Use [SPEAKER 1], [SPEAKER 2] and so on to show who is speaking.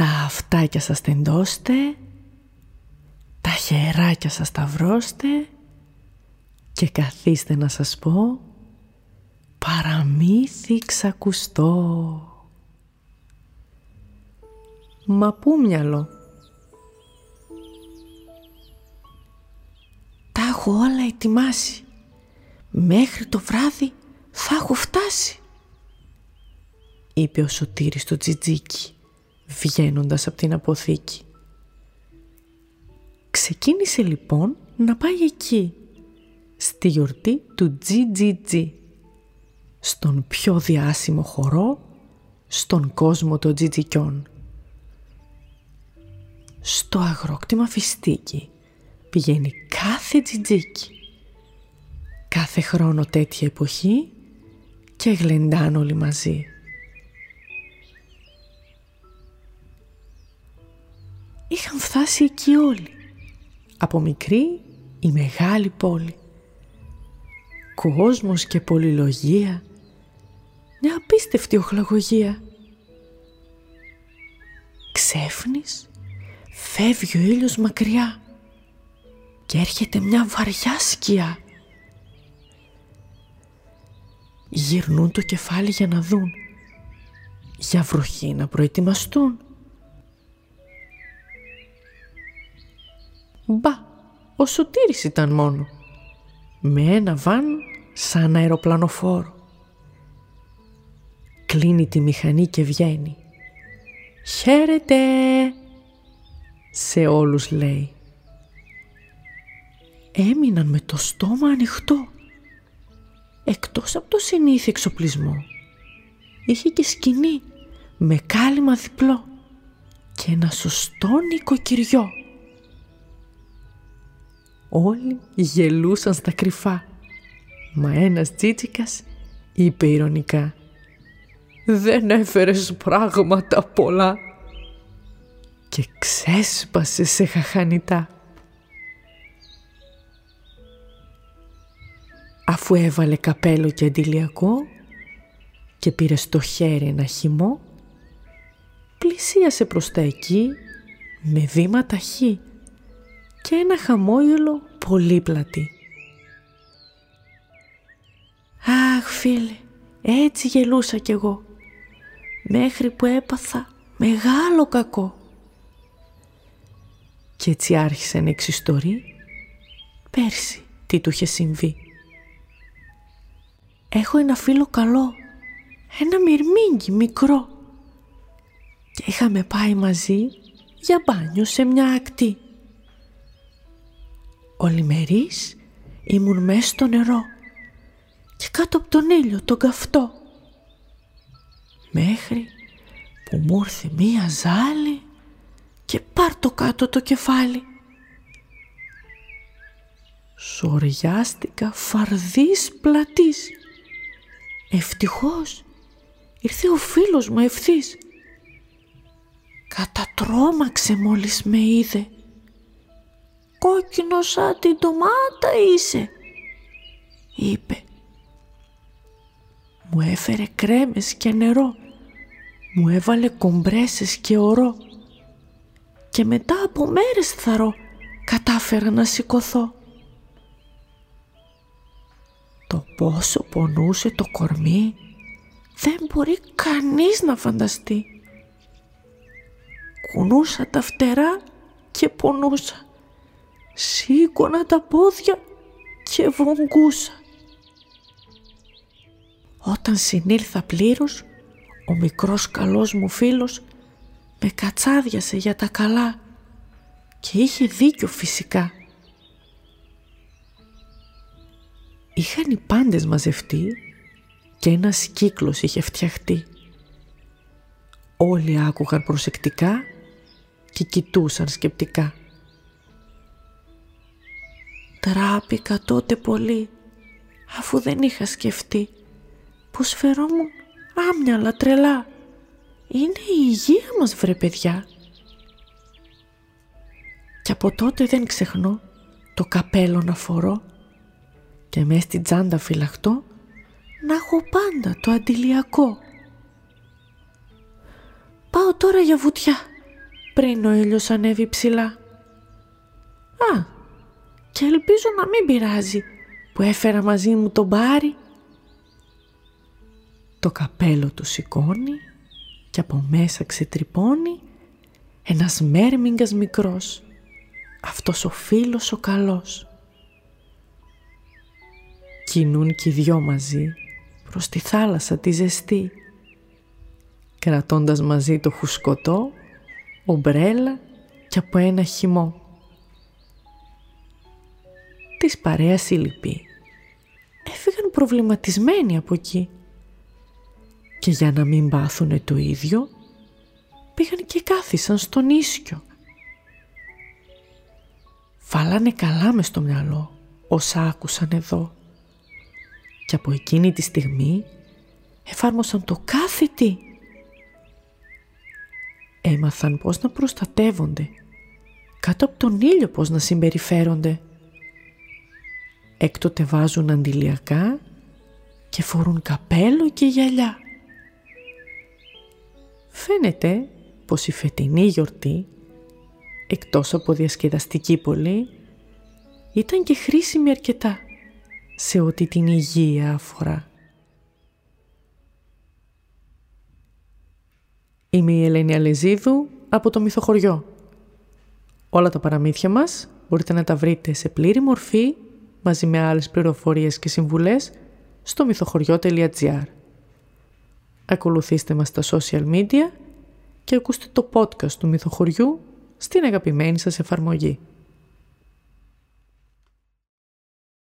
[SPEAKER 1] Τα αυτάκια σας τεντώστε, τα χεράκια σας σταυρώστε και καθίστε να σας πω παραμύθι ξακουστό. Μα πού μυαλό; Τα έχω όλα ετοιμάσει. Μέχρι το βράδυ θα έχω φτάσει. Είπε ο Σωτήρης στο τζιτζίκι, βγαίνοντας από την αποθήκη. Ξεκίνησε λοιπόν να πάει εκεί, στη γιορτή του GGG, στον πιο διάσημο χορό, στον κόσμο των τζιτζικιών. Στο αγρόκτημα φιστίκι πηγαίνει κάθε τζιτζίκι. Κάθε χρόνο τέτοια εποχή και γλεντάν όλοι μαζί. Φτάσει εκεί όλοι, από μικρή η μεγάλη πόλη. Κόσμος και πολυλογία, μια απίστευτη οχλαγωγία. Ξέφνης φεύγει ο ήλιος μακριά και έρχεται μια βαριά σκιά. Γυρνούν το κεφάλι για να δουν, για βροχή να προετοιμαστούν. Μπα, ο Σωτήρης ήταν μόνο, με ένα βαν σαν αεροπλανοφόρο. Κλείνει τη μηχανή και βγαίνει. «Χαίρετε!» σε όλους λέει. Έμειναν με το στόμα ανοιχτό. Εκτός από το συνήθι εξοπλισμό. Είχε και σκηνή με κάλυμα διπλό και ένα σωστό νοικοκυριό. Όλοι γελούσαν στα κρυφά. Μα ένας τσίτσικας είπε ηρωνικά «Δεν έφερες πράγματα πολλά» και ξέσπασε σε χαχανιτά. Αφού έβαλε καπέλο και αντιλιακό και πήρε στο χέρι ένα χυμό, πλησίασε προς τα εκεί με βήμα ταχύ και ένα χαμόγελο πολύ πλατή. «Αχ φίλε, έτσι γελούσα κι εγώ, μέχρι που έπαθα μεγάλο κακό». Κι έτσι άρχισε να εξιστορεί πέρσι τι του είχε συμβεί. Έχω ένα φίλο καλό, ένα μυρμήγκι μικρό και είχαμε πάει μαζί για μπάνιο σε μια ακτή. Ολημερής ήμουν μέσα στο νερό και κάτω από τον ήλιο τον καυτό. Μέχρι που μου ήρθε μία ζάλη και πάρ το κάτω το κεφάλι. Σοριάστηκα φαρδής πλατής. Ευτυχώς ήρθε ο φίλος μου ευθύς. Κατατρώμαξε μόλις με είδε κόκκινο σαν την ντομάτα είσαι, είπε. Μου έφερε κρέμες και νερό, μου έβαλε κομπρέσες και ορό και μετά από μέρες θαρώ κατάφερα να σηκωθώ. Το πόσο πονούσε το κορμί δεν μπορεί κανείς να φανταστεί. Κουνούσα τα φτερά και πονούσα σήκωνα τα πόδια και βογγούσα. Όταν συνήλθα πλήρως, ο μικρός καλός μου φίλος με κατσάδιασε για τα καλά και είχε δίκιο φυσικά. Είχαν οι πάντες μαζευτεί και ένας κύκλος είχε φτιαχτεί. Όλοι άκουγαν προσεκτικά και κοιτούσαν σκεπτικά. Τράπηκα τότε πολύ, αφού δεν είχα σκεφτεί πως φερόμουν άμυαλα τρελά. Είναι η υγεία μας βρε παιδιά. Και από τότε δεν ξεχνώ το καπέλο να φορώ και μες στην τσάντα φυλαχτώ να έχω πάντα το αντιλιακό. Πάω τώρα για βουτιά πριν ο ήλιος ανέβει ψηλά. Α, και ελπίζω να μην πειράζει που έφερα μαζί μου τον μπάρι. Το καπέλο του σηκώνει και από μέσα ξετρυπώνει ένας μέρμιγκας μικρός, αυτός ο φίλος ο καλός. Κινούν κι οι δυο μαζί προς τη θάλασσα τη ζεστή, κρατώντας μαζί το χουσκωτό, ομπρέλα και από ένα χυμό. Της παρέας οι λοιποί έφυγαν προβληματισμένοι από εκεί και για να μην πάθουνε το ίδιο πήγαν και κάθισαν στον ίσκιο. Φάλανε καλά μες στο μυαλό όσα άκουσαν εδώ και από εκείνη τη στιγμή εφάρμοσαν το κάθε τι. Έμαθαν πώς να προστατεύονται, κάτω από τον ήλιο πώς να συμπεριφέρονται. Έκτοτε βάζουν αντιλιακά και φορούν καπέλο και γυαλιά. Φαίνεται πως η φετινή γιορτή, εκτός από διασκεδαστική πολύ, ήταν και χρήσιμη αρκετά σε ό,τι την υγεία αφορά. Είμαι η Ελένη Αλεζίδου από το Μυθοχωριό. Όλα τα παραμύθια μας μπορείτε να τα βρείτε σε πλήρη μορφή μαζί με άλλες πληροφορίες και συμβουλές στο μυθοχωριό.gr. Ακολουθήστε μας στα social media και ακούστε το podcast του Μυθοχωριού στην αγαπημένη σας εφαρμογή.